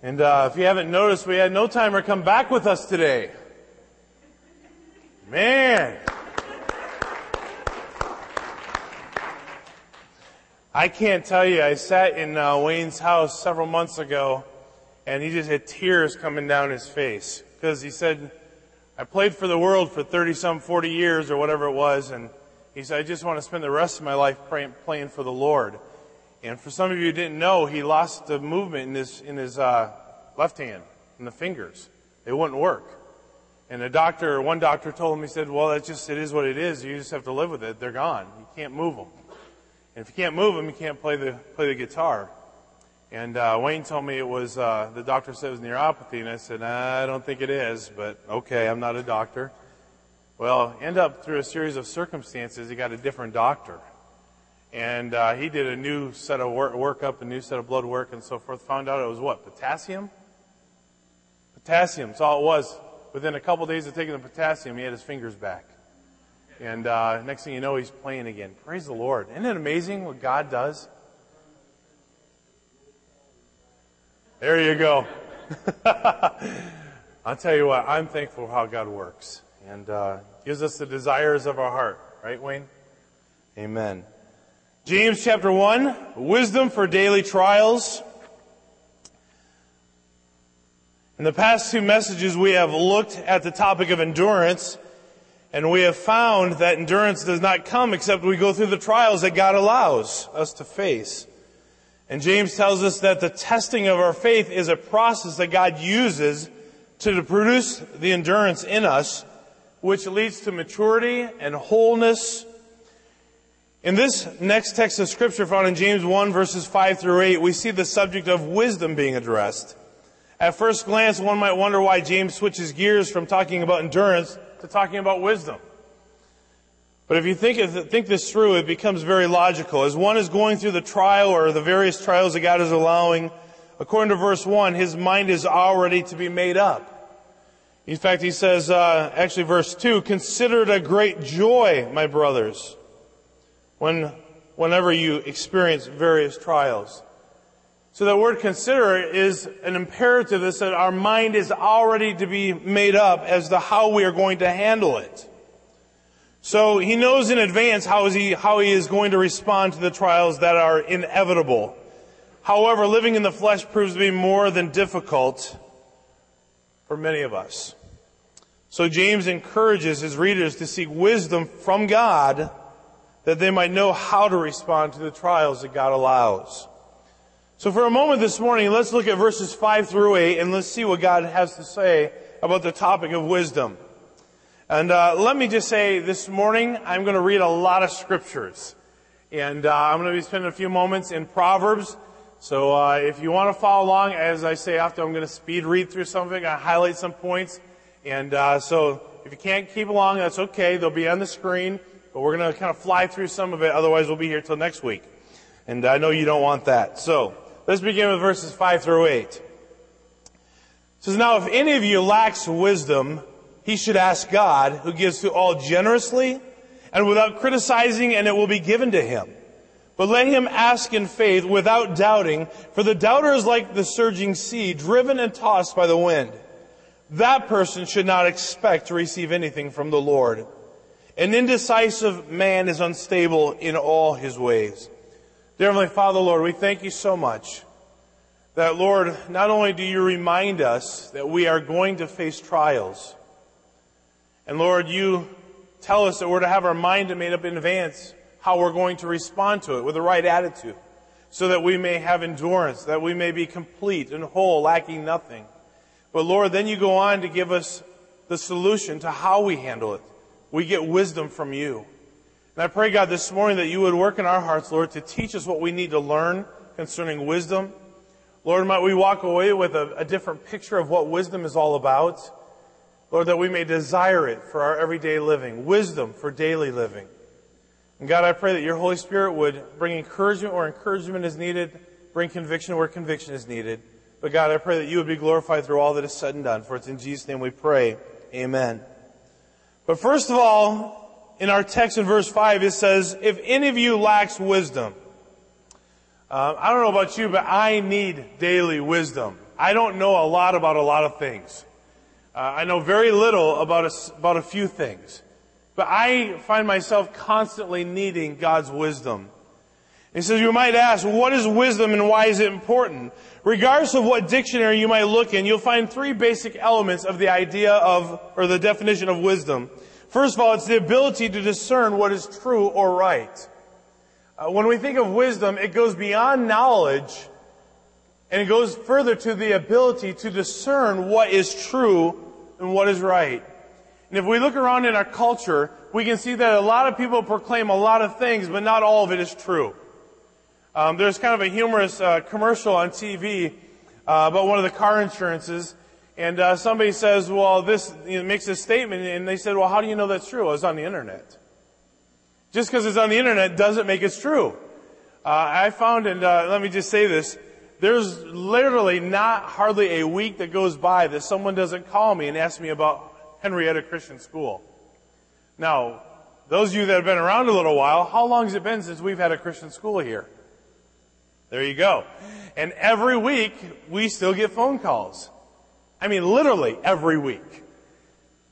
And uh, if you haven't noticed, we had no timer come back with us today. Man. I can't tell you, I sat in uh, Wayne's house several months ago and he just had tears coming down his face because he said, I played for the world for 30 some 40 years or whatever it was and he said, I just want to spend the rest of my life praying, playing for the Lord. And for some of you who didn't know, he lost the movement in his, in his uh, left hand, in the fingers. It wouldn't work. And the doctor, one doctor told him, he said, well, that's just, it is what it is. You just have to live with it. They're gone. You can't move them. And if you can't move them, you can't play the, play the guitar. And uh, Wayne told me it was, uh, the doctor said it was neuropathy. And I said, I don't think it is, but okay, I'm not a doctor. Well, end up through a series of circumstances, he got a different doctor. And uh, he did a new set of work, workup, a new set of blood work, and so forth. Found out it was what? Potassium? Potassium. That's all it was. Within a couple of days of taking the potassium, he had his fingers back. And uh, next thing you know, he's playing again. Praise the Lord. Isn't it amazing what God does? There you go. I'll tell you what, I'm thankful for how God works and uh, gives us the desires of our heart. Right, Wayne? Amen. James chapter 1, wisdom for daily trials. In the past two messages, we have looked at the topic of endurance, and we have found that endurance does not come except we go through the trials that God allows us to face. And James tells us that the testing of our faith is a process that God uses to produce the endurance in us, which leads to maturity and wholeness in this next text of scripture found in James 1 verses 5 through 8, we see the subject of wisdom being addressed. At first glance, one might wonder why James switches gears from talking about endurance to talking about wisdom. But if you think, think this through, it becomes very logical. As one is going through the trial or the various trials that God is allowing, according to verse 1, his mind is already to be made up. In fact, he says, uh, actually verse 2, consider it a great joy, my brothers when, whenever you experience various trials. So the word consider is an imperative that said our mind is already to be made up as to how we are going to handle it. So he knows in advance how is he, how he is going to respond to the trials that are inevitable. However, living in the flesh proves to be more than difficult for many of us. So James encourages his readers to seek wisdom from God that they might know how to respond to the trials that God allows. So for a moment this morning, let's look at verses 5 through 8 and let's see what God has to say about the topic of wisdom. And uh, let me just say this morning, I'm going to read a lot of scriptures. And uh, I'm going to be spending a few moments in Proverbs. So uh, if you want to follow along, as I say often, I'm going to speed read through something. I highlight some points. And uh, so if you can't keep along, that's okay. They'll be on the screen. But we're going to kind of fly through some of it, otherwise we'll be here till next week. And I know you don't want that. So, let's begin with verses 5 through 8. It says, Now if any of you lacks wisdom, he should ask God, who gives to all generously and without criticizing, and it will be given to him. But let him ask in faith without doubting, for the doubter is like the surging sea, driven and tossed by the wind. That person should not expect to receive anything from the Lord. An indecisive man is unstable in all his ways. Dear Heavenly Father, Lord, we thank you so much that, Lord, not only do you remind us that we are going to face trials, and Lord, you tell us that we're to have our mind made up in advance how we're going to respond to it with the right attitude, so that we may have endurance, that we may be complete and whole, lacking nothing. But Lord, then you go on to give us the solution to how we handle it. We get wisdom from you. And I pray, God, this morning that you would work in our hearts, Lord, to teach us what we need to learn concerning wisdom. Lord, might we walk away with a, a different picture of what wisdom is all about. Lord, that we may desire it for our everyday living, wisdom for daily living. And God, I pray that your Holy Spirit would bring encouragement where encouragement is needed, bring conviction where conviction is needed. But God, I pray that you would be glorified through all that is said and done. For it's in Jesus' name we pray. Amen. But first of all, in our text in verse 5, it says, if any of you lacks wisdom, uh, I don't know about you, but I need daily wisdom. I don't know a lot about a lot of things. Uh, I know very little about a, about a few things. But I find myself constantly needing God's wisdom. He says, you might ask, what is wisdom and why is it important? Regardless of what dictionary you might look in, you'll find three basic elements of the idea of, or the definition of wisdom. First of all, it's the ability to discern what is true or right. Uh, when we think of wisdom, it goes beyond knowledge and it goes further to the ability to discern what is true and what is right. And if we look around in our culture, we can see that a lot of people proclaim a lot of things, but not all of it is true. Um, there's kind of a humorous uh, commercial on TV uh, about one of the car insurances, and uh, somebody says, "Well, this you know, makes a statement," and they said, "Well, how do you know that's true?" Well, it's on the internet. Just because it's on the internet doesn't make it true. Uh, I found, and uh, let me just say this: there's literally not hardly a week that goes by that someone doesn't call me and ask me about Henrietta Christian School. Now, those of you that have been around a little while, how long has it been since we've had a Christian school here? There you go. And every week, we still get phone calls. I mean, literally every week.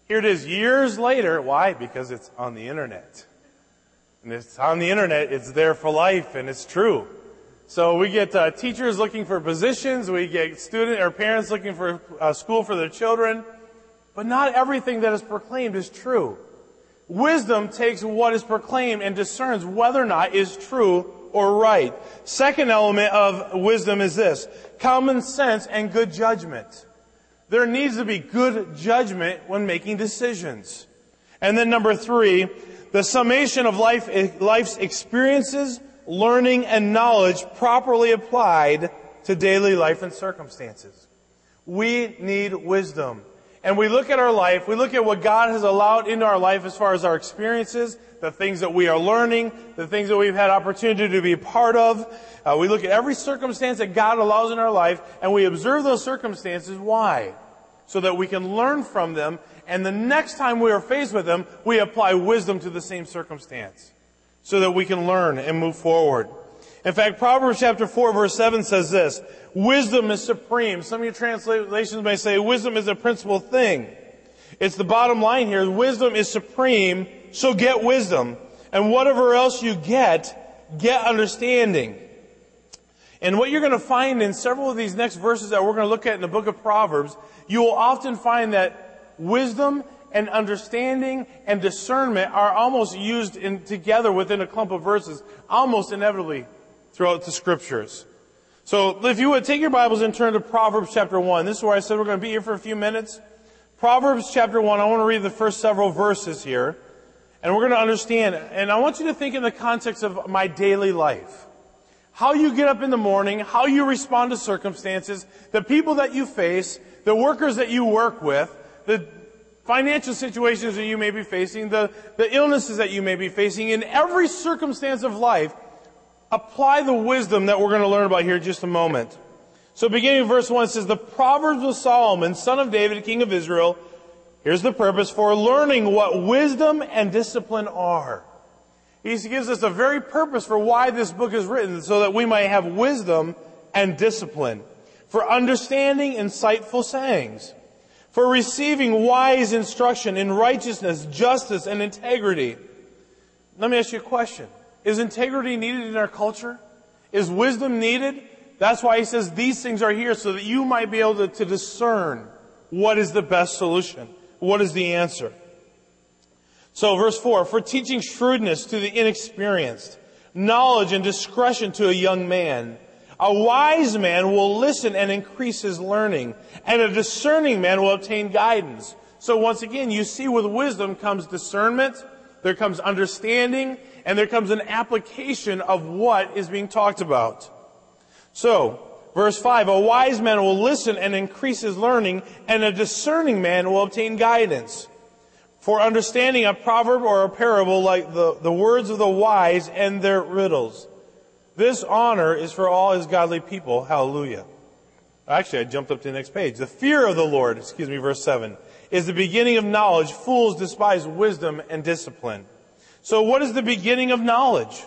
Here it is years later. Why? Because it's on the internet. And it's on the internet, it's there for life, and it's true. So we get uh, teachers looking for positions, we get student or parents looking for uh, school for their children, but not everything that is proclaimed is true. Wisdom takes what is proclaimed and discerns whether or not is true or right. Second element of wisdom is this, common sense and good judgment. There needs to be good judgment when making decisions. And then number three, the summation of life, life's experiences, learning, and knowledge properly applied to daily life and circumstances. We need wisdom. And we look at our life, we look at what God has allowed into our life as far as our experiences, the things that we are learning, the things that we've had opportunity to be a part of. Uh, we look at every circumstance that God allows in our life, and we observe those circumstances. Why? So that we can learn from them, and the next time we are faced with them, we apply wisdom to the same circumstance so that we can learn and move forward. In fact, Proverbs chapter 4 verse 7 says this, wisdom is supreme. Some of your translations may say wisdom is a principal thing. It's the bottom line here. Wisdom is supreme, so get wisdom. And whatever else you get, get understanding. And what you're going to find in several of these next verses that we're going to look at in the book of Proverbs, you will often find that wisdom and understanding and discernment are almost used in, together within a clump of verses, almost inevitably throughout the scriptures. So if you would take your Bibles and turn to Proverbs chapter 1. This is where I said we're going to be here for a few minutes. Proverbs chapter 1, I want to read the first several verses here. And we're going to understand. And I want you to think in the context of my daily life. How you get up in the morning, how you respond to circumstances, the people that you face, the workers that you work with, the financial situations that you may be facing, the, the illnesses that you may be facing, in every circumstance of life, apply the wisdom that we're going to learn about here in just a moment. So beginning in verse 1 says, The Proverbs of Solomon, son of David, king of Israel, here's the purpose, for learning what wisdom and discipline are. He gives us a very purpose for why this book is written, so that we might have wisdom and discipline, for understanding insightful sayings, for receiving wise instruction in righteousness, justice, and integrity. Let me ask you a question. Is integrity needed in our culture? Is wisdom needed? That's why he says these things are here so that you might be able to, to discern what is the best solution. What is the answer? So verse 4, for teaching shrewdness to the inexperienced, knowledge and discretion to a young man, a wise man will listen and increase his learning, and a discerning man will obtain guidance. So once again, you see with wisdom comes discernment, there comes understanding, and there comes an application of what is being talked about. So, verse 5, a wise man will listen and increase his learning, and a discerning man will obtain guidance. For understanding a proverb or a parable like the, the words of the wise and their riddles. This honor is for all his godly people. Hallelujah. Actually, I jumped up to the next page. The fear of the Lord, excuse me, verse 7, is the beginning of knowledge. Fools despise wisdom and discipline. So what is the beginning of knowledge?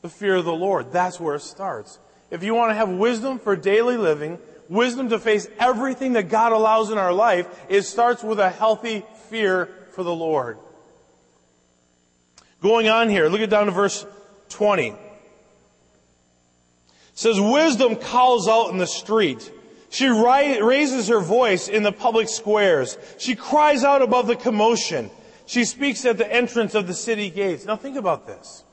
The fear of the Lord. That's where it starts. If you want to have wisdom for daily living, wisdom to face everything that God allows in our life, it starts with a healthy fear for the Lord. Going on here, look at down to verse 20. It says, wisdom calls out in the street. She raises her voice in the public squares. She cries out above the commotion. She speaks at the entrance of the city gates. Now think about this.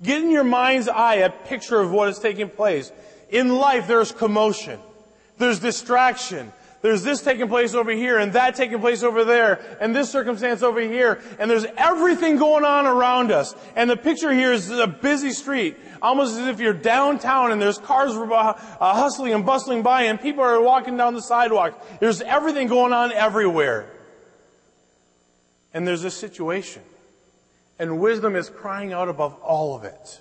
Get in your mind's eye a picture of what is taking place. In life, there's commotion. There's distraction. There's this taking place over here and that taking place over there and this circumstance over here. And there's everything going on around us. And the picture here is a busy street, almost as if you're downtown and there's cars uh, hustling and bustling by and people are walking down the sidewalk. There's everything going on everywhere. And there's a situation. And wisdom is crying out above all of it.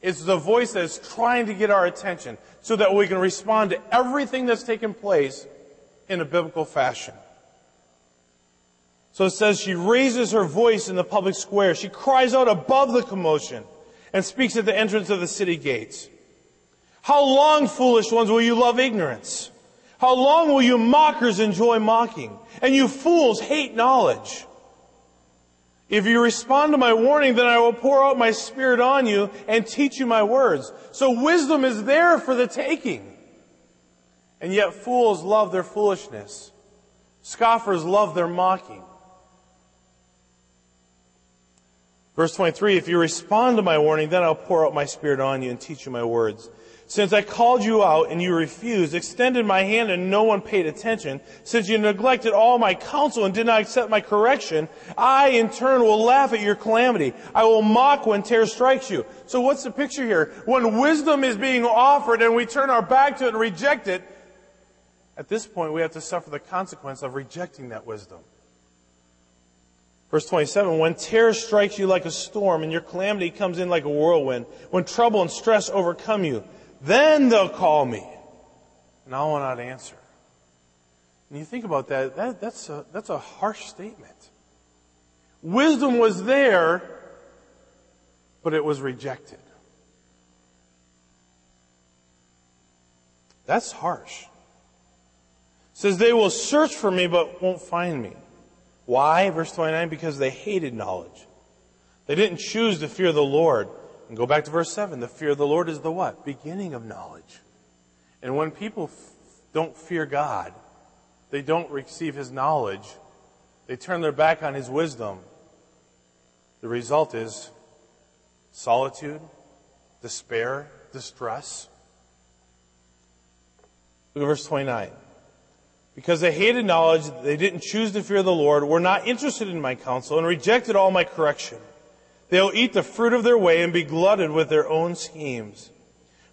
It's the voice that is trying to get our attention so that we can respond to everything that's taken place in a biblical fashion. So it says she raises her voice in the public square. She cries out above the commotion and speaks at the entrance of the city gates. How long, foolish ones, will you love ignorance? How long will you mockers enjoy mocking? And you fools hate knowledge. If you respond to my warning, then I will pour out my spirit on you and teach you my words. So wisdom is there for the taking. And yet fools love their foolishness. Scoffers love their mocking. Verse 23, if you respond to my warning, then I'll pour out my spirit on you and teach you my words. Since I called you out and you refused, extended my hand and no one paid attention, since you neglected all my counsel and did not accept my correction, I in turn will laugh at your calamity. I will mock when terror strikes you. So what's the picture here? When wisdom is being offered and we turn our back to it and reject it, at this point we have to suffer the consequence of rejecting that wisdom. Verse 27, when terror strikes you like a storm and your calamity comes in like a whirlwind, when trouble and stress overcome you, then they'll call me, and I will not answer. And you think about that, that that's, a, that's a harsh statement. Wisdom was there, but it was rejected. That's harsh. It says they will search for me but won't find me. Why? Verse 29, because they hated knowledge. They didn't choose to fear the Lord. And go back to verse 7. The fear of the Lord is the what? Beginning of knowledge. And when people f- don't fear God, they don't receive His knowledge, they turn their back on His wisdom, the result is solitude, despair, distress. Look at verse 29. Because they hated knowledge, they didn't choose to fear the Lord, were not interested in my counsel, and rejected all my correction. They'll eat the fruit of their way and be glutted with their own schemes.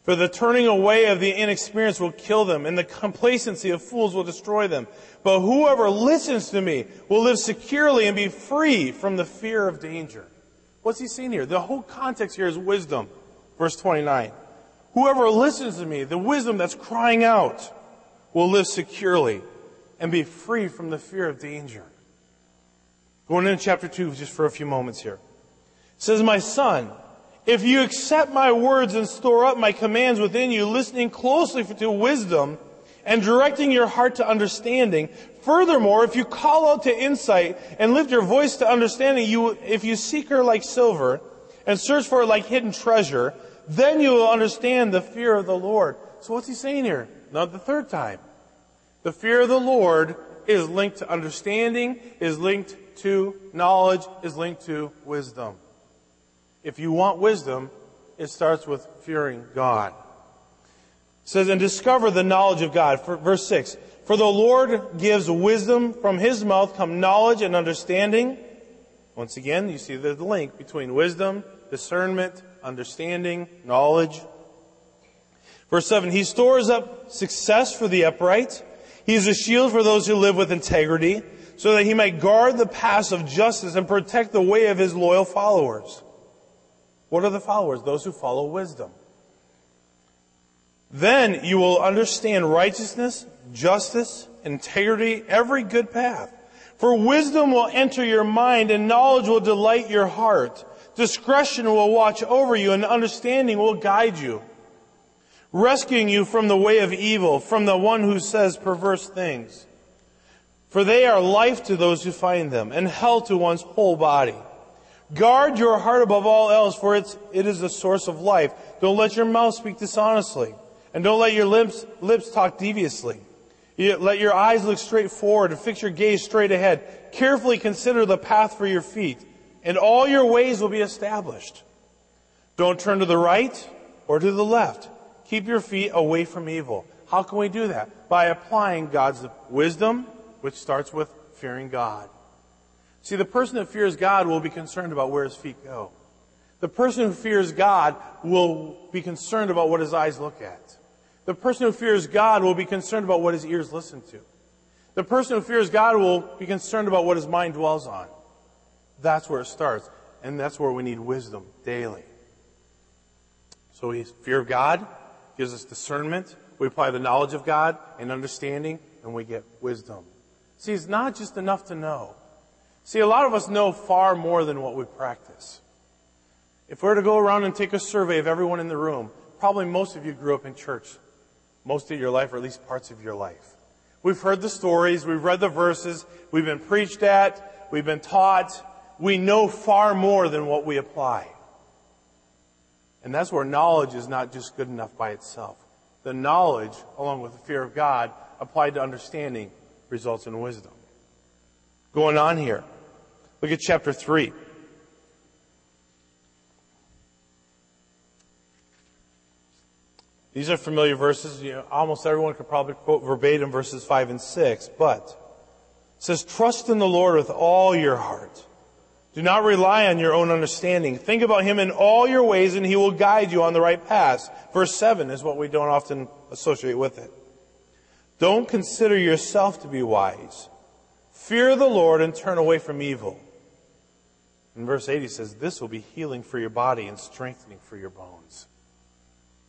For the turning away of the inexperienced will kill them, and the complacency of fools will destroy them. But whoever listens to me will live securely and be free from the fear of danger. What's he saying here? The whole context here is wisdom. Verse 29. Whoever listens to me, the wisdom that's crying out, will live securely and be free from the fear of danger. Going into chapter 2 just for a few moments here says, My son, if you accept my words and store up my commands within you, listening closely to wisdom and directing your heart to understanding, furthermore, if you call out to insight and lift your voice to understanding, you, if you seek her like silver and search for her like hidden treasure, then you will understand the fear of the Lord. So what's he saying here? Not the third time. The fear of the Lord is linked to understanding, is linked to knowledge, is linked to wisdom. If you want wisdom, it starts with fearing God. It says, and discover the knowledge of God. For, verse 6. For the Lord gives wisdom, from his mouth come knowledge and understanding. Once again, you see the link between wisdom, discernment, understanding, knowledge. Verse 7, he stores up success for the upright. He is a shield for those who live with integrity, so that he might guard the paths of justice and protect the way of his loyal followers. What are the followers? Those who follow wisdom. Then you will understand righteousness, justice, integrity, every good path. For wisdom will enter your mind and knowledge will delight your heart. Discretion will watch over you and understanding will guide you. rescuing you from the way of evil, from the one who says perverse things. For they are life to those who find them, and hell to one's whole body. Guard your heart above all else, for it's, it is the source of life. Don't let your mouth speak dishonestly, and don't let your lips, lips talk deviously. Let your eyes look straight forward and fix your gaze straight ahead. Carefully consider the path for your feet, and all your ways will be established. Don't turn to the right or to the left. Keep your feet away from evil. How can we do that? By applying God's wisdom, which starts with fearing God. See, the person that fears God will be concerned about where his feet go. The person who fears God will be concerned about what his eyes look at. The person who fears God will be concerned about what his ears listen to. The person who fears God will be concerned about what his mind dwells on. That's where it starts. And that's where we need wisdom daily. So fear of God gives us discernment. We apply the knowledge of God and understanding, and we get wisdom. See, it's not just enough to know. See, a lot of us know far more than what we practice. If we were to go around and take a survey of everyone in the room, probably most of you grew up in church most of your life, or at least parts of your life. We've heard the stories, we've read the verses, we've been preached at, we've been taught. We know far more than what we apply. And that's where knowledge is not just good enough by itself. The knowledge, along with the fear of God, applied to understanding, results in wisdom. Going on here. Look at chapter 3. These are familiar verses. You know, almost everyone could probably quote verbatim verses 5 and 6, but it says, Trust in the Lord with all your heart. Do not rely on your own understanding. Think about Him in all your ways and He will guide you on the right path. Verse 7 is what we don't often associate with it. Don't consider yourself to be wise. Fear the Lord and turn away from evil. In verse 8 he says, This will be healing for your body and strengthening for your bones.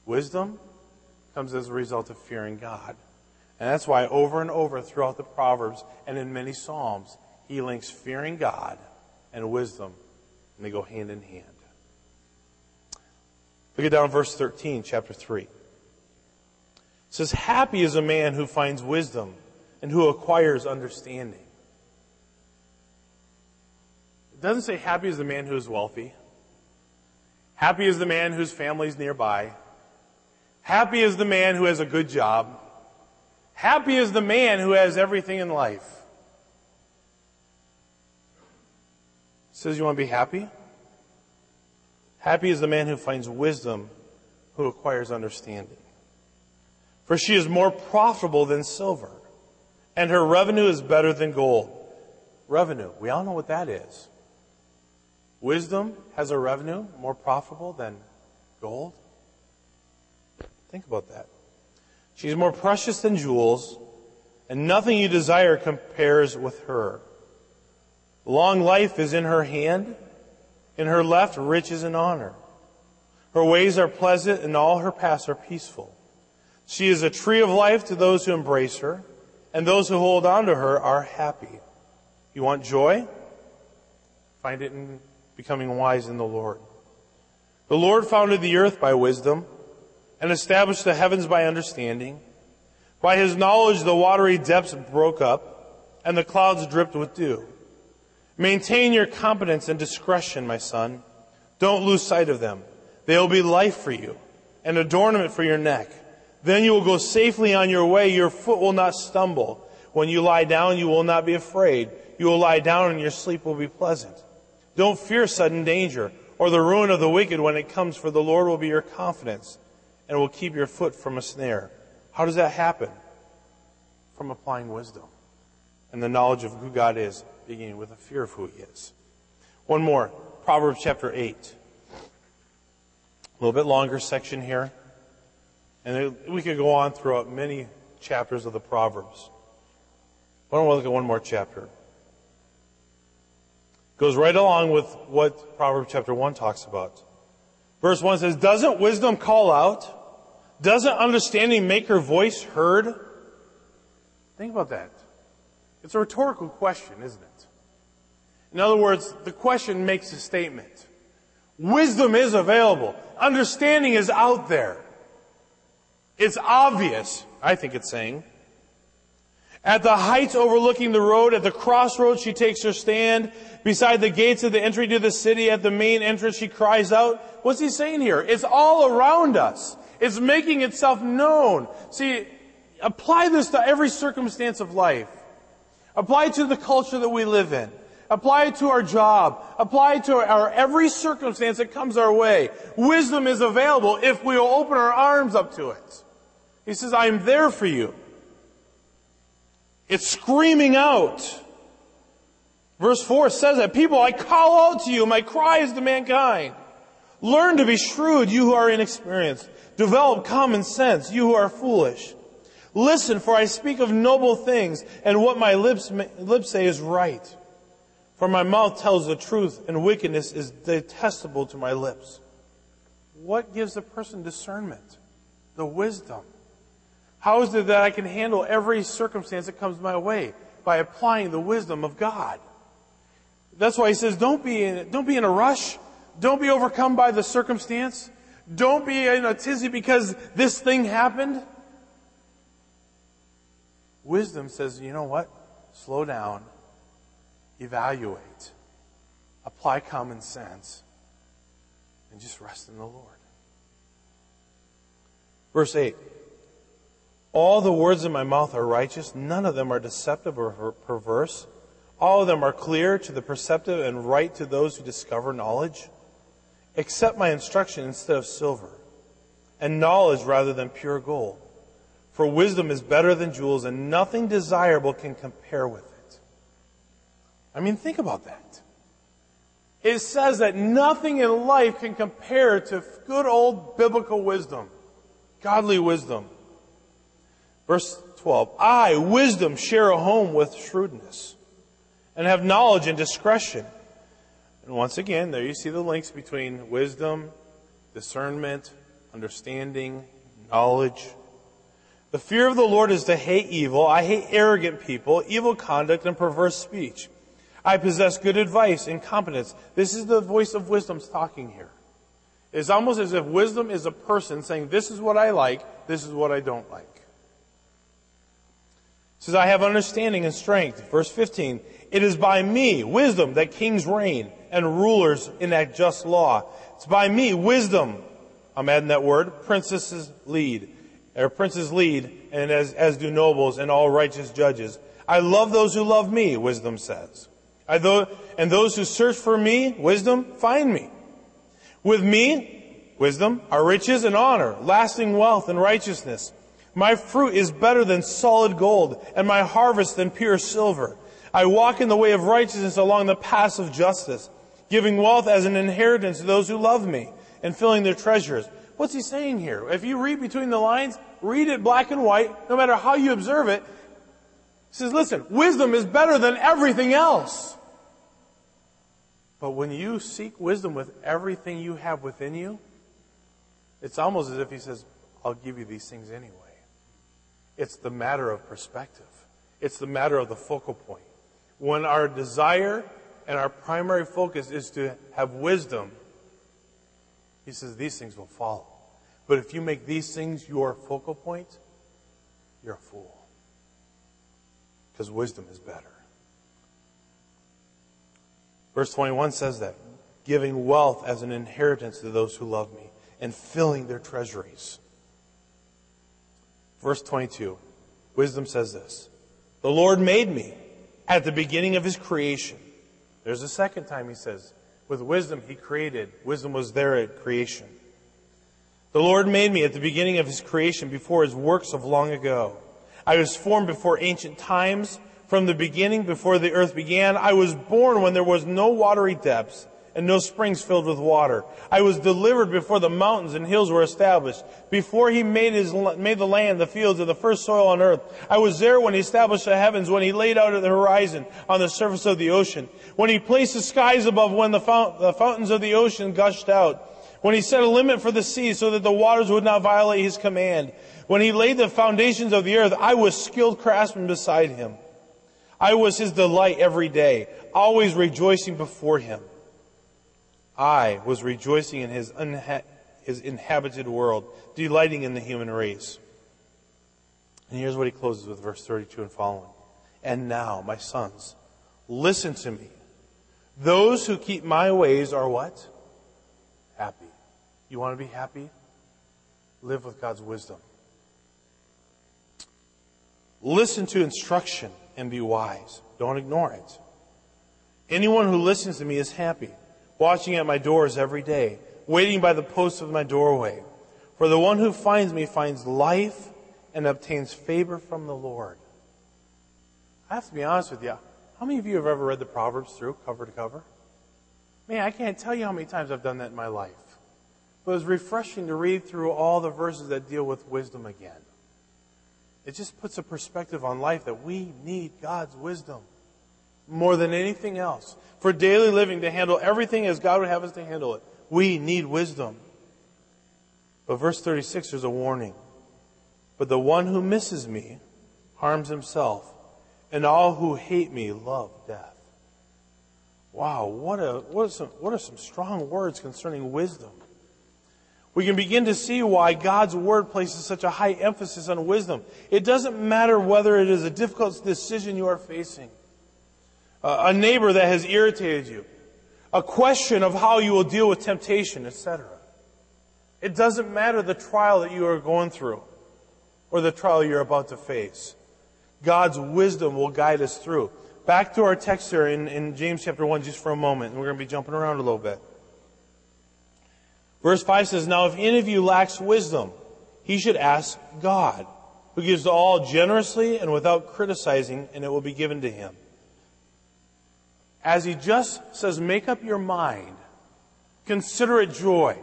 Wisdom comes as a result of fearing God. And that's why over and over throughout the Proverbs and in many Psalms, he links fearing God and wisdom, and they go hand in hand. Look at down verse 13, chapter 3. It says, Happy is a man who finds wisdom and who acquires understanding. Doesn't say happy is the man who is wealthy. Happy is the man whose family is nearby. Happy is the man who has a good job. Happy is the man who has everything in life. It says you want to be happy? Happy is the man who finds wisdom, who acquires understanding. For she is more profitable than silver, and her revenue is better than gold. Revenue, we all know what that is. Wisdom has a revenue more profitable than gold? Think about that. She's more precious than jewels, and nothing you desire compares with her. Long life is in her hand, in her left riches and honor. Her ways are pleasant, and all her paths are peaceful. She is a tree of life to those who embrace her, and those who hold on to her are happy. You want joy? Find it in becoming wise in the Lord. The Lord founded the earth by wisdom and established the heavens by understanding. By his knowledge the watery depths broke up and the clouds dripped with dew. Maintain your competence and discretion, my son. Don't lose sight of them. They will be life for you, an adornment for your neck. Then you will go safely on your way. Your foot will not stumble. When you lie down, you will not be afraid. You will lie down and your sleep will be pleasant. Don't fear sudden danger or the ruin of the wicked when it comes, for the Lord will be your confidence and will keep your foot from a snare. How does that happen? From applying wisdom and the knowledge of who God is, beginning with a fear of who He is. One more. Proverbs chapter 8. A little bit longer section here. And we could go on throughout many chapters of the Proverbs. Why don't we look at one more chapter? Goes right along with what Proverbs chapter 1 talks about. Verse 1 says, Doesn't wisdom call out? Doesn't understanding make her voice heard? Think about that. It's a rhetorical question, isn't it? In other words, the question makes a statement. Wisdom is available. Understanding is out there. It's obvious, I think it's saying. At the heights overlooking the road, at the crossroads, she takes her stand. Beside the gates of the entry to the city, at the main entrance, she cries out. What's he saying here? It's all around us. It's making itself known. See, apply this to every circumstance of life. Apply it to the culture that we live in. Apply it to our job. Apply it to our every circumstance that comes our way. Wisdom is available if we will open our arms up to it. He says, I am there for you. It's screaming out. Verse 4 says that, people, I call out to you, my cry is to mankind. Learn to be shrewd, you who are inexperienced. Develop common sense, you who are foolish. Listen, for I speak of noble things, and what my lips, lips say is right. For my mouth tells the truth, and wickedness is detestable to my lips. What gives a person discernment? The wisdom. How is it that I can handle every circumstance that comes my way? By applying the wisdom of God. That's why he says, don't be in, don't be in a rush. Don't be overcome by the circumstance. Don't be in a tizzy because this thing happened. Wisdom says, you know what? Slow down. Evaluate. Apply common sense. And just rest in the Lord. Verse 8. All the words of my mouth are righteous. None of them are deceptive or perverse. All of them are clear to the perceptive and right to those who discover knowledge. Accept my instruction instead of silver, and knowledge rather than pure gold. For wisdom is better than jewels, and nothing desirable can compare with it. I mean, think about that. It says that nothing in life can compare to good old biblical wisdom, godly wisdom. Verse 12, I, wisdom, share a home with shrewdness and have knowledge and discretion. And once again, there you see the links between wisdom, discernment, understanding, knowledge. The fear of the Lord is to hate evil. I hate arrogant people, evil conduct, and perverse speech. I possess good advice and competence. This is the voice of wisdom talking here. It's almost as if wisdom is a person saying, this is what I like, this is what I don't like says, I have understanding and strength. Verse 15, it is by me, wisdom, that kings reign and rulers enact just law. It's by me, wisdom, I'm adding that word, princesses lead, or princes lead, and as, as do nobles and all righteous judges. I love those who love me, wisdom says. I th- and those who search for me, wisdom, find me. With me, wisdom, are riches and honor, lasting wealth and righteousness. My fruit is better than solid gold, and my harvest than pure silver. I walk in the way of righteousness along the paths of justice, giving wealth as an inheritance to those who love me, and filling their treasures. What's he saying here? If you read between the lines, read it black and white, no matter how you observe it. He says, listen, wisdom is better than everything else. But when you seek wisdom with everything you have within you, it's almost as if he says, I'll give you these things anyway. It's the matter of perspective. It's the matter of the focal point. When our desire and our primary focus is to have wisdom, he says these things will follow. But if you make these things your focal point, you're a fool. Because wisdom is better. Verse 21 says that giving wealth as an inheritance to those who love me and filling their treasuries. Verse 22. Wisdom says this. The Lord made me at the beginning of his creation. There's a second time he says, with wisdom he created. Wisdom was there at creation. The Lord made me at the beginning of his creation before his works of long ago. I was formed before ancient times. From the beginning, before the earth began, I was born when there was no watery depths and no springs filled with water. I was delivered before the mountains and hills were established. Before he made his, made the land, the fields, and the first soil on earth. I was there when he established the heavens, when he laid out the horizon on the surface of the ocean. When he placed the skies above when the, fount, the fountains of the ocean gushed out. When he set a limit for the sea so that the waters would not violate his command. When he laid the foundations of the earth, I was skilled craftsman beside him. I was his delight every day, always rejoicing before him. I was rejoicing in his, unha- his inhabited world, delighting in the human race. And here's what he closes with verse 32 and following. And now, my sons, listen to me. Those who keep my ways are what? Happy. You want to be happy? Live with God's wisdom. Listen to instruction and be wise. Don't ignore it. Anyone who listens to me is happy, watching at my doors every day, waiting by the posts of my doorway. For the one who finds me finds life and obtains favor from the Lord. I have to be honest with you. How many of you have ever read the Proverbs through cover to cover? Man, I can't tell you how many times I've done that in my life. But it was refreshing to read through all the verses that deal with wisdom again. It just puts a perspective on life that we need God's wisdom more than anything else. For daily living, to handle everything as God would have us to handle it, we need wisdom. But verse 36, there's a warning. But the one who misses me harms himself, and all who hate me love death. Wow, what, a, what, are some, what are some strong words concerning wisdom? We can begin to see why God's Word places such a high emphasis on wisdom. It doesn't matter whether it is a difficult decision you are facing, a neighbor that has irritated you, a question of how you will deal with temptation, etc. It doesn't matter the trial that you are going through or the trial you're about to face. God's wisdom will guide us through. Back to our text here in, in James chapter 1 just for a moment, and we're going to be jumping around a little bit. Verse 5 says, Now if any of you lacks wisdom, he should ask God, who gives to all generously and without criticizing, and it will be given to him. As he just says, make up your mind. Consider it joy.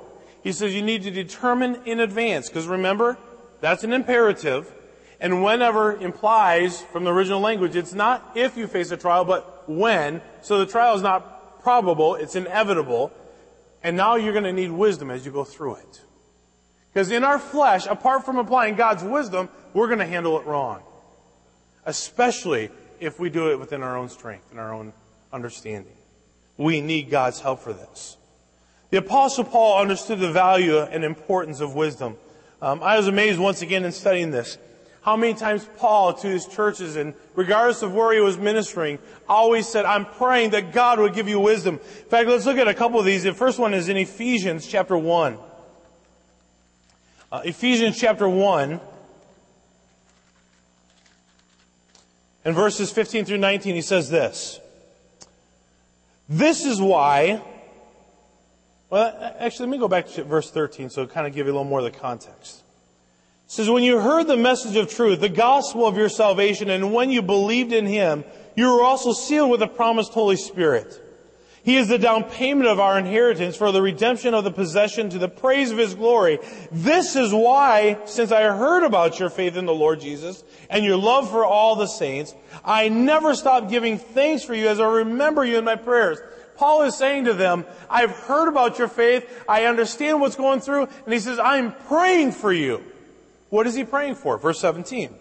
He says you need to determine in advance, because remember, that's an imperative. And whenever implies from the original language, it's not if you face a trial, but when. So the trial is not probable, it's inevitable. And now you're going to need wisdom as you go through it. Because in our flesh, apart from applying God's wisdom, we're going to handle it wrong. Especially if we do it within our own strength and our own understanding. We need God's help for this. The apostle Paul understood the value and importance of wisdom. Um, I was amazed once again in studying this how many times Paul to his churches and regardless of where he was ministering, always said, I'm praying that God would give you wisdom. In fact, let's look at a couple of these. The first one is in Ephesians chapter 1. Uh, Ephesians chapter 1 and verses 15 through 19, he says this. This is why, well, actually, let me go back to verse 13 so kind of give you a little more of the context says, when you heard the message of truth, the gospel of your salvation, and when you believed in him, you were also sealed with the promised Holy Spirit. He is the down payment of our inheritance for the redemption of the possession to the praise of his glory. This is why, since I heard about your faith in the Lord Jesus and your love for all the saints, I never stop giving thanks for you as I remember you in my prayers. Paul is saying to them, I've heard about your faith. I understand what's going through. And he says, I'm praying for you. What is he praying for? Verse 17.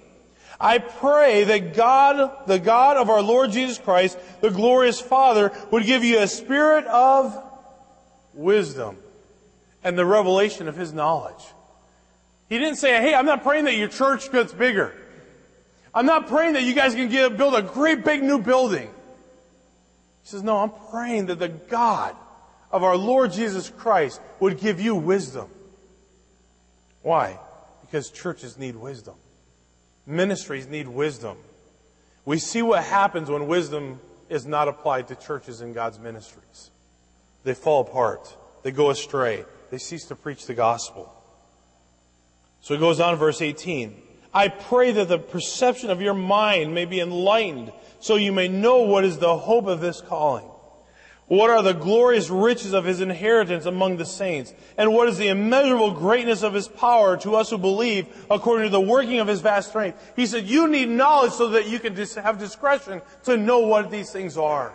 I pray that God, the God of our Lord Jesus Christ, the glorious Father, would give you a spirit of wisdom and the revelation of His knowledge. He didn't say, hey, I'm not praying that your church gets bigger. I'm not praying that you guys can get, build a great big new building. He says, no, I'm praying that the God of our Lord Jesus Christ would give you wisdom. Why? Because churches need wisdom. Ministries need wisdom. We see what happens when wisdom is not applied to churches and God's ministries. They fall apart. They go astray. They cease to preach the gospel. So he goes on, verse 18. I pray that the perception of your mind may be enlightened so you may know what is the hope of this calling what are the glorious riches of his inheritance among the saints? And what is the immeasurable greatness of his power to us who believe according to the working of his vast strength? He said, you need knowledge so that you can have discretion to know what these things are.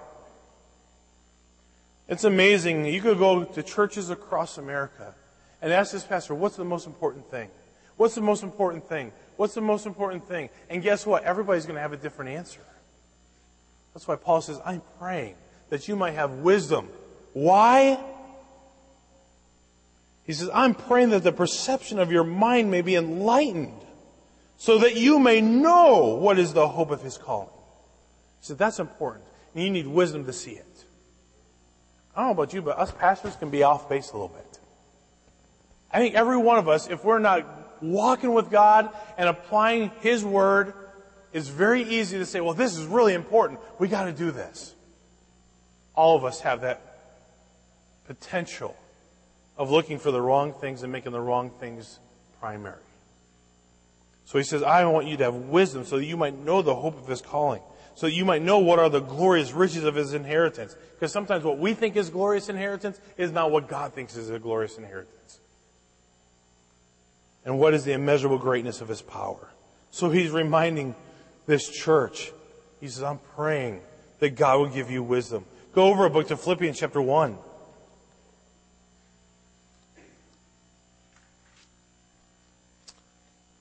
It's amazing. You could go to churches across America and ask this pastor, what's the most important thing? What's the most important thing? What's the most important thing? And guess what? Everybody's going to have a different answer. That's why Paul says, I'm praying that you might have wisdom. Why? He says, I'm praying that the perception of your mind may be enlightened so that you may know what is the hope of his calling. He said, that's important. And you need wisdom to see it. I don't know about you, but us pastors can be off base a little bit. I think every one of us, if we're not walking with God and applying His Word, it's very easy to say, well, this is really important. We got to do this. All of us have that potential of looking for the wrong things and making the wrong things primary. So he says, I want you to have wisdom so that you might know the hope of his calling, so that you might know what are the glorious riches of his inheritance. Because sometimes what we think is glorious inheritance is not what God thinks is a glorious inheritance. And what is the immeasurable greatness of his power? So he's reminding this church, he says, I'm praying that God will give you wisdom. Go over a book to Philippians chapter 1.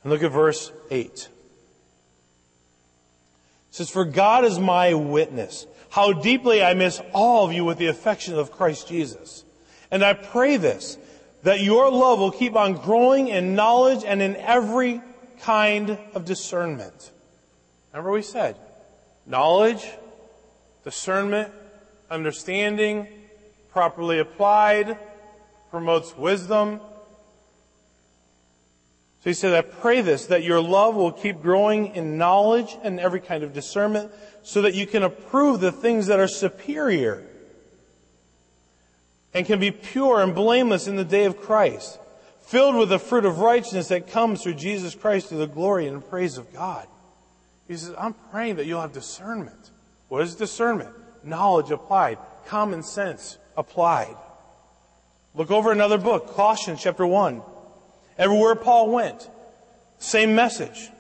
And look at verse 8. It says, For God is my witness, how deeply I miss all of you with the affection of Christ Jesus. And I pray this, that your love will keep on growing in knowledge and in every kind of discernment. Remember we said, knowledge, discernment, understanding, properly applied, promotes wisdom, so he said, I pray this, that your love will keep growing in knowledge and every kind of discernment, so that you can approve the things that are superior and can be pure and blameless in the day of Christ, filled with the fruit of righteousness that comes through Jesus Christ to the glory and praise of God. He says, I'm praying that you'll have discernment. What is discernment? Knowledge applied, common sense applied. Look over another book, Colossians chapter 1. Everywhere Paul went, same message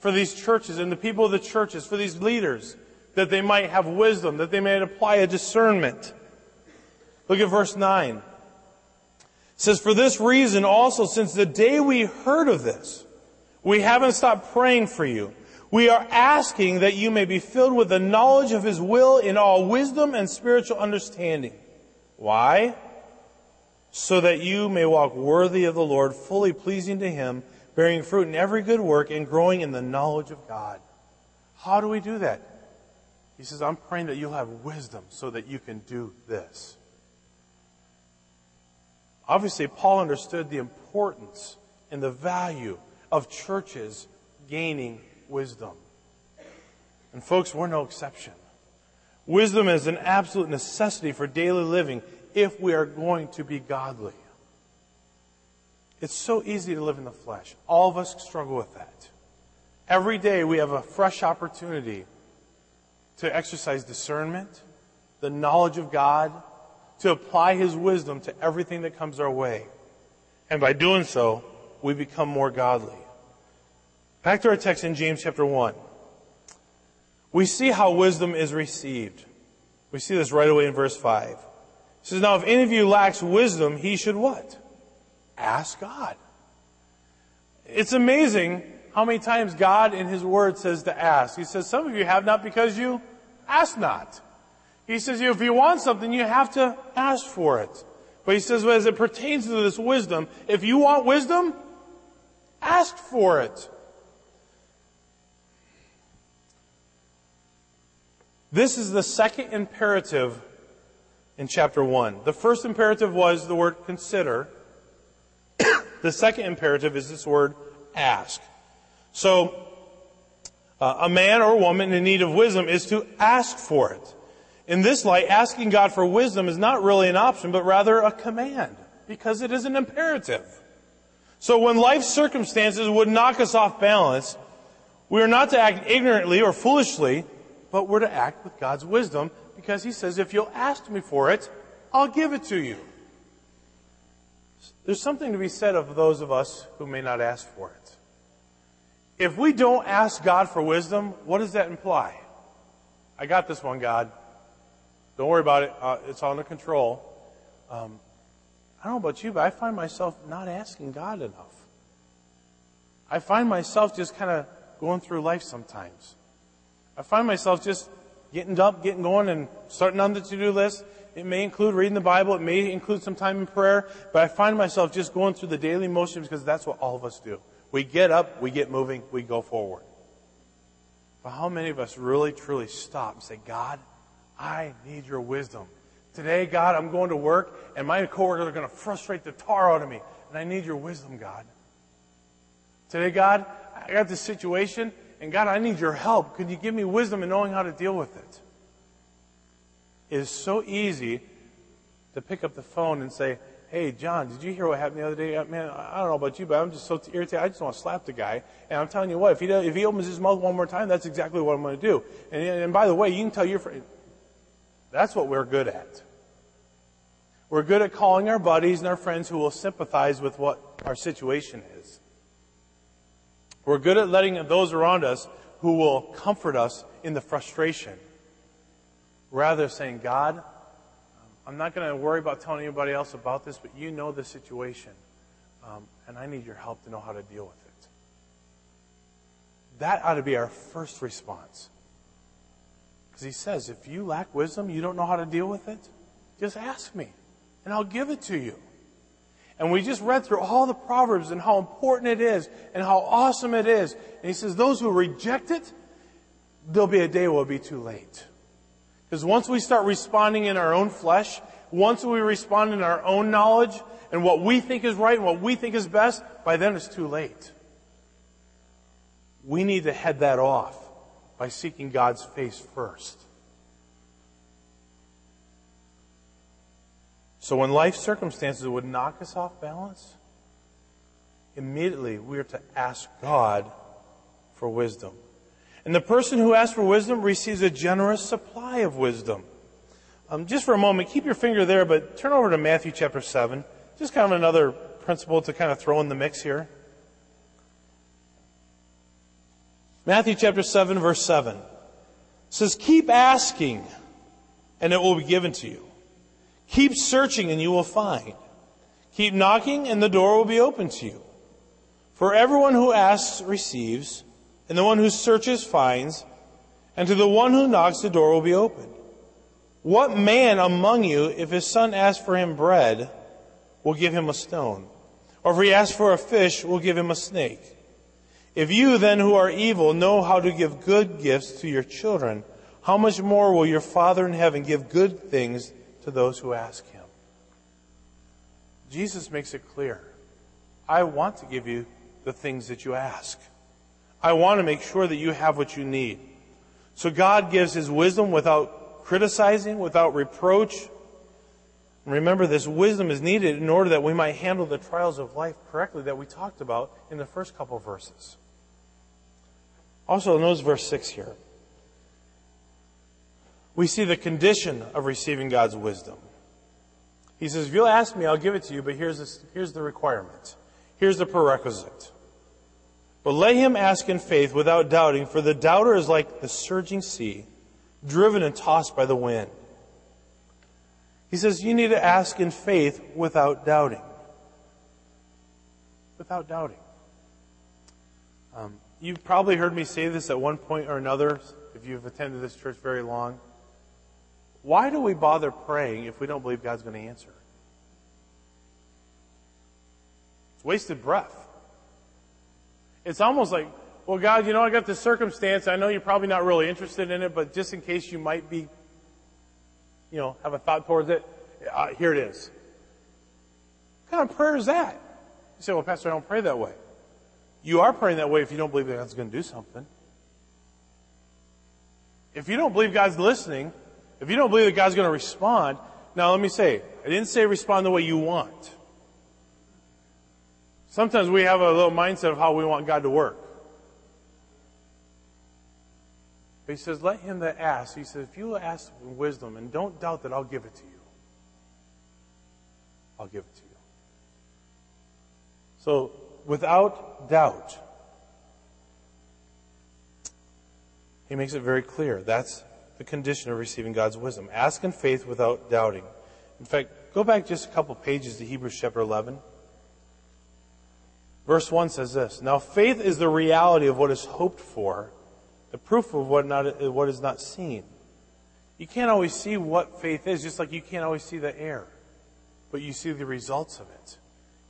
for these churches and the people of the churches, for these leaders, that they might have wisdom, that they might apply a discernment. Look at verse 9. It says, For this reason also, since the day we heard of this, we haven't stopped praying for you. We are asking that you may be filled with the knowledge of His will in all wisdom and spiritual understanding. Why? so that you may walk worthy of the Lord, fully pleasing to Him, bearing fruit in every good work and growing in the knowledge of God. How do we do that? He says, I'm praying that you'll have wisdom so that you can do this. Obviously, Paul understood the importance and the value of churches gaining wisdom. And folks, we're no exception. Wisdom is an absolute necessity for daily living if we are going to be godly. It's so easy to live in the flesh. All of us struggle with that. Every day we have a fresh opportunity to exercise discernment, the knowledge of God, to apply His wisdom to everything that comes our way. And by doing so, we become more godly. Back to our text in James chapter 1. We see how wisdom is received. We see this right away in verse 5 says, Now if any of you lacks wisdom, he should what? Ask God. It's amazing how many times God in His Word says to ask. He says, Some of you have not because you ask not. He says, if you want something, you have to ask for it. But he says, well, as it pertains to this wisdom, if you want wisdom, ask for it. This is the second imperative in chapter 1. The first imperative was the word consider. the second imperative is this word ask. So, uh, a man or woman in need of wisdom is to ask for it. In this light, asking God for wisdom is not really an option, but rather a command, because it is an imperative. So when life circumstances would knock us off balance, we are not to act ignorantly or foolishly, but we're to act with God's wisdom because he says, if you'll ask me for it, I'll give it to you. There's something to be said of those of us who may not ask for it. If we don't ask God for wisdom, what does that imply? I got this one, God. Don't worry about it. Uh, it's under control. Um, I don't know about you, but I find myself not asking God enough. I find myself just kind of going through life sometimes. I find myself just getting up, getting going, and starting on the to-do list. It may include reading the Bible. It may include some time in prayer. But I find myself just going through the daily motions because that's what all of us do. We get up, we get moving, we go forward. But how many of us really truly stop and say, God, I need your wisdom. Today, God, I'm going to work and my coworkers are going to frustrate the tar out of me. And I need your wisdom, God. Today, God, I got this situation and God, I need your help. Could you give me wisdom in knowing how to deal with it? It is so easy to pick up the phone and say, Hey, John, did you hear what happened the other day? Uh, man, I don't know about you, but I'm just so irritated. I just want to slap the guy. And I'm telling you what, if he, does, if he opens his mouth one more time, that's exactly what I'm going to do. And, and by the way, you can tell your friend, that's what we're good at. We're good at calling our buddies and our friends who will sympathize with what our situation is. We're good at letting those around us who will comfort us in the frustration. Rather saying, God, I'm not going to worry about telling anybody else about this, but you know the situation. Um, and I need your help to know how to deal with it. That ought to be our first response. Because he says, if you lack wisdom, you don't know how to deal with it, just ask me, and I'll give it to you. And we just read through all the Proverbs and how important it is and how awesome it is. And he says, those who reject it, there'll be a day where it'll be too late. Because once we start responding in our own flesh, once we respond in our own knowledge and what we think is right and what we think is best, by then it's too late. We need to head that off by seeking God's face first. So when life circumstances would knock us off balance, immediately we are to ask God for wisdom. And the person who asks for wisdom receives a generous supply of wisdom. Um, just for a moment, keep your finger there, but turn over to Matthew chapter 7. Just kind of another principle to kind of throw in the mix here. Matthew chapter 7, verse 7 says, Keep asking, and it will be given to you. Keep searching, and you will find. Keep knocking, and the door will be open to you. For everyone who asks receives and the one who searches finds, and to the one who knocks the door will be opened. What man among you, if his son asks for him bread, will give him a stone? Or if he asks for a fish, will give him a snake? If you then who are evil know how to give good gifts to your children, how much more will your Father in heaven give good things to those who ask him? Jesus makes it clear. I want to give you the things that you ask. I want to make sure that you have what you need. So God gives His wisdom without criticizing, without reproach. Remember, this wisdom is needed in order that we might handle the trials of life correctly that we talked about in the first couple verses. Also, notice verse 6 here. We see the condition of receiving God's wisdom. He says, if you'll ask me, I'll give it to you, but here's, this, here's the requirement. Here's the prerequisite. But let him ask in faith without doubting, for the doubter is like the surging sea, driven and tossed by the wind. He says you need to ask in faith without doubting. Without doubting. Um, you've probably heard me say this at one point or another if you've attended this church very long. Why do we bother praying if we don't believe God's going to answer? It's wasted breath. It's almost like, well, God, you know, I got this circumstance. I know you're probably not really interested in it, but just in case you might be, you know, have a thought towards it, uh, here it is. What kind of prayer is that? You say, well, Pastor, I don't pray that way. You are praying that way if you don't believe that God's going to do something. If you don't believe God's listening, if you don't believe that God's going to respond, now let me say, I didn't say respond the way you want. Sometimes we have a little mindset of how we want God to work. But he says, let him that asks, he says, if you ask wisdom and don't doubt that I'll give it to you, I'll give it to you. So, without doubt, he makes it very clear. That's the condition of receiving God's wisdom. Ask in faith without doubting. In fact, go back just a couple pages to Hebrews chapter 11. Verse 1 says this Now faith is the reality of what is hoped for, the proof of what, not, what is not seen. You can't always see what faith is, just like you can't always see the air, but you see the results of it.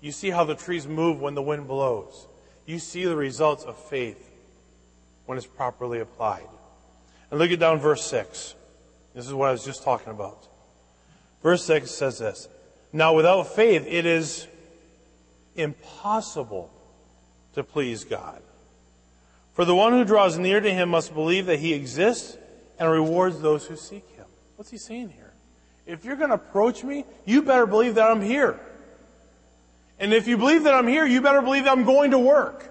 You see how the trees move when the wind blows. you see the results of faith when it's properly applied. And look at down verse 6. This is what I was just talking about. Verse 6 says this Now without faith, it is impossible to please God. For the one who draws near to him must believe that he exists and rewards those who seek him. What's he saying here? If you're going to approach me, you better believe that I'm here. And if you believe that I'm here, you better believe that I'm going to work.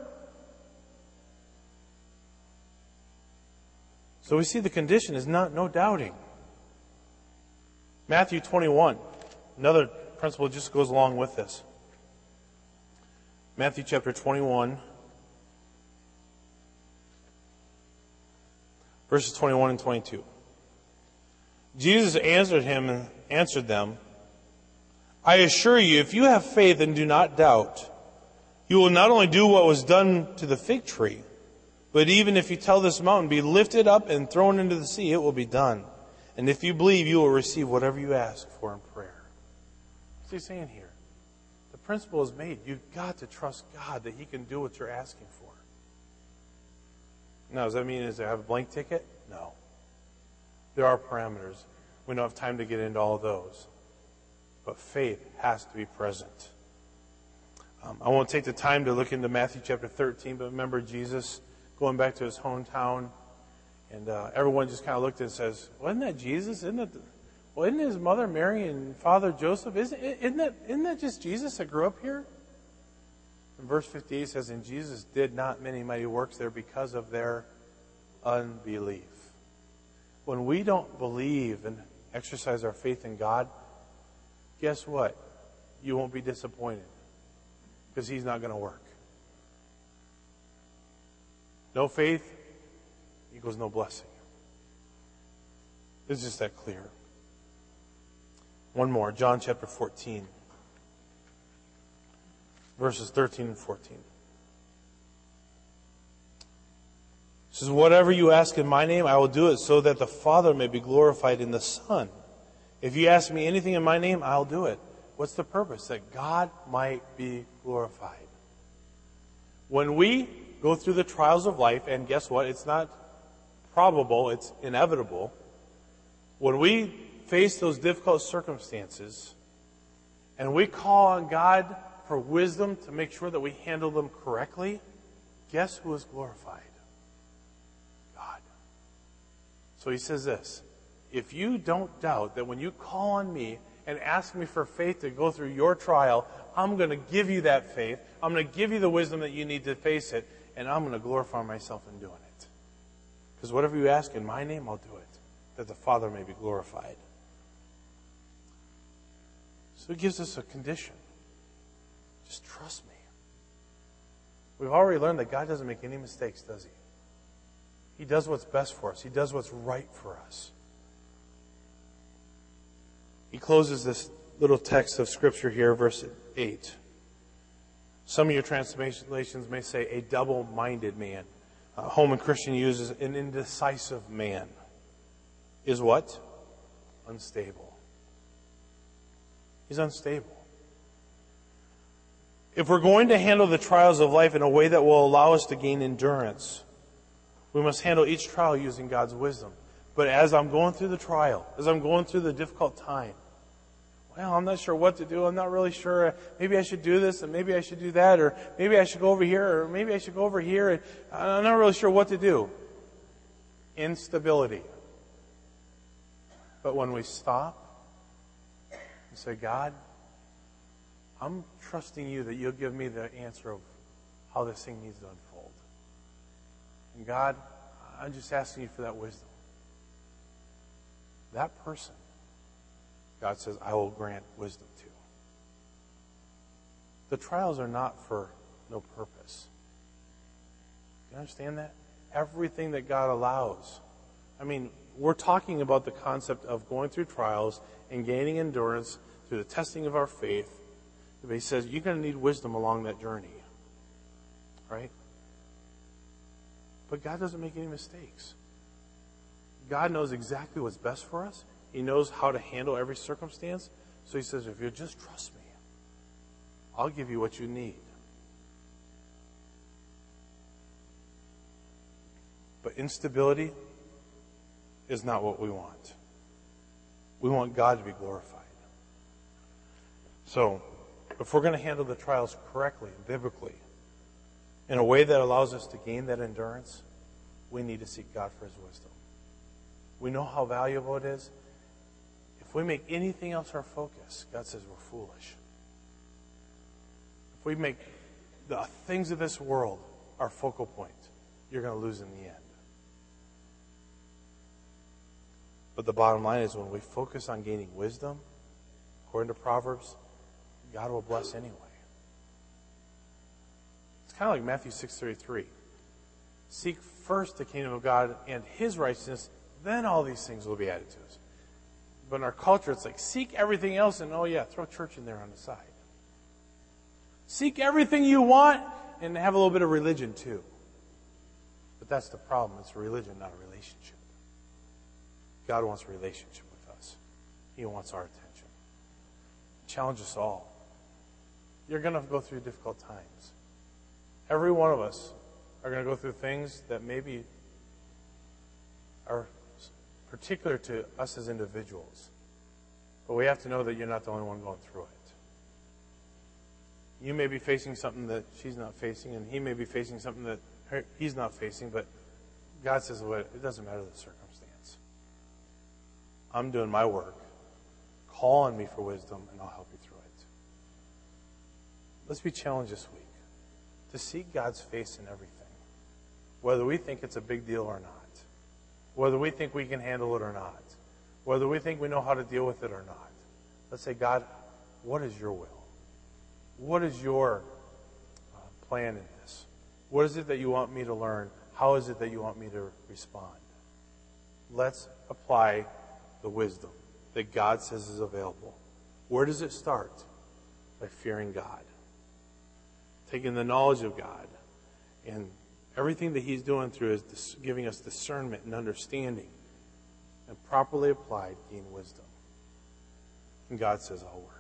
So we see the condition is not no doubting. Matthew 21, another principle just goes along with this. Matthew chapter 21, verses 21 and 22. Jesus answered him and answered them, I assure you, if you have faith and do not doubt, you will not only do what was done to the fig tree, but even if you tell this mountain, be lifted up and thrown into the sea, it will be done. And if you believe, you will receive whatever you ask for in prayer. What's he saying here? The principle is made. You've got to trust God that He can do what you're asking for. Now, does that mean is I have a blank ticket? No. There are parameters. We don't have time to get into all those. But faith has to be present. Um, I won't take the time to look into Matthew chapter 13, but remember Jesus going back to his hometown, and uh, everyone just kind of looked and says, "Wasn't that Jesus? Isn't that? Well, isn't his mother Mary and father Joseph? Isn't, isn't that isn't that just Jesus that grew up here?" And verse 58 says, "And Jesus did not many mighty works there because of their unbelief." When we don't believe and exercise our faith in God, guess what? You won't be disappointed because He's not going to work. No faith equals no blessing. It's just that clear. One more, John chapter 14, verses 13 and 14. It says, Whatever you ask in my name, I will do it so that the Father may be glorified in the Son. If you ask me anything in my name, I'll do it. What's the purpose? That God might be glorified. When we go through the trials of life, and guess what? It's not probable, it's inevitable. When we face those difficult circumstances and we call on God for wisdom to make sure that we handle them correctly, guess who is glorified? God. So he says this If you don't doubt that when you call on me and ask me for faith to go through your trial, I'm going to give you that faith. I'm going to give you the wisdom that you need to face it and I'm going to glorify myself in doing it. Because whatever you ask in my name, I'll do it, that the Father may be glorified. So it gives us a condition. Just trust me. We've already learned that God doesn't make any mistakes, does he? He does what's best for us. He does what's right for us. He closes this little text of Scripture here, verse 8. Some of your translations may say a double minded man. Uh, Holman Christian uses an indecisive man. Is what? Unstable. He's unstable. If we're going to handle the trials of life in a way that will allow us to gain endurance, we must handle each trial using God's wisdom. But as I'm going through the trial, as I'm going through the difficult time, well, I'm not sure what to do. I'm not really sure. Maybe I should do this and maybe I should do that or maybe I should go over here or maybe I should go over here and I'm not really sure what to do. Instability. But when we stop and say, God, I'm trusting you that you'll give me the answer of how this thing needs to unfold. And God, I'm just asking you for that wisdom. That person God says, I will grant wisdom to. The trials are not for no purpose. You understand that? Everything that God allows. I mean, we're talking about the concept of going through trials and gaining endurance through the testing of our faith. But he says you're going to need wisdom along that journey. Right? But God doesn't make any mistakes. God knows exactly what's best for us. He knows how to handle every circumstance. So he says, if you just trust me, I'll give you what you need. But instability is not what we want. We want God to be glorified. So, if we're going to handle the trials correctly, biblically, in a way that allows us to gain that endurance, we need to seek God for His wisdom. We know how valuable it is. If we make anything else our focus, God says we're foolish. If we make the things of this world our focal point, you're going to lose in the end. But the bottom line is when we focus on gaining wisdom, according to Proverbs, God will bless anyway. It's kind of like Matthew 6:33. Seek first the kingdom of God and his righteousness, then all these things will be added to us. But in our culture, it's like seek everything else and oh yeah, throw church in there on the side. Seek everything you want and have a little bit of religion too. But that's the problem. It's religion, not a relationship. God wants a relationship with us. He wants our attention. Challenge us all. You're going to go through difficult times. Every one of us are going to go through things that maybe are particular to us as individuals. But we have to know that you're not the only one going through it. You may be facing something that she's not facing, and he may be facing something that he's not facing, but God says, well, it doesn't matter the circumstance. I'm doing my work. Call on me for wisdom, and I'll help you through it. Let's be challenged this week to seek God's face in everything, whether we think it's a big deal or not, whether we think we can handle it or not, whether we think we know how to deal with it or not. Let's say, God, what is your will? What is your uh, plan in this? What is it that you want me to learn? How is it that you want me to respond? Let's apply the wisdom that God says is available. Where does it start? By fearing God. Taking the knowledge of God and everything that He's doing through is giving us discernment and understanding and properly applied gain wisdom. And God says, I'll work.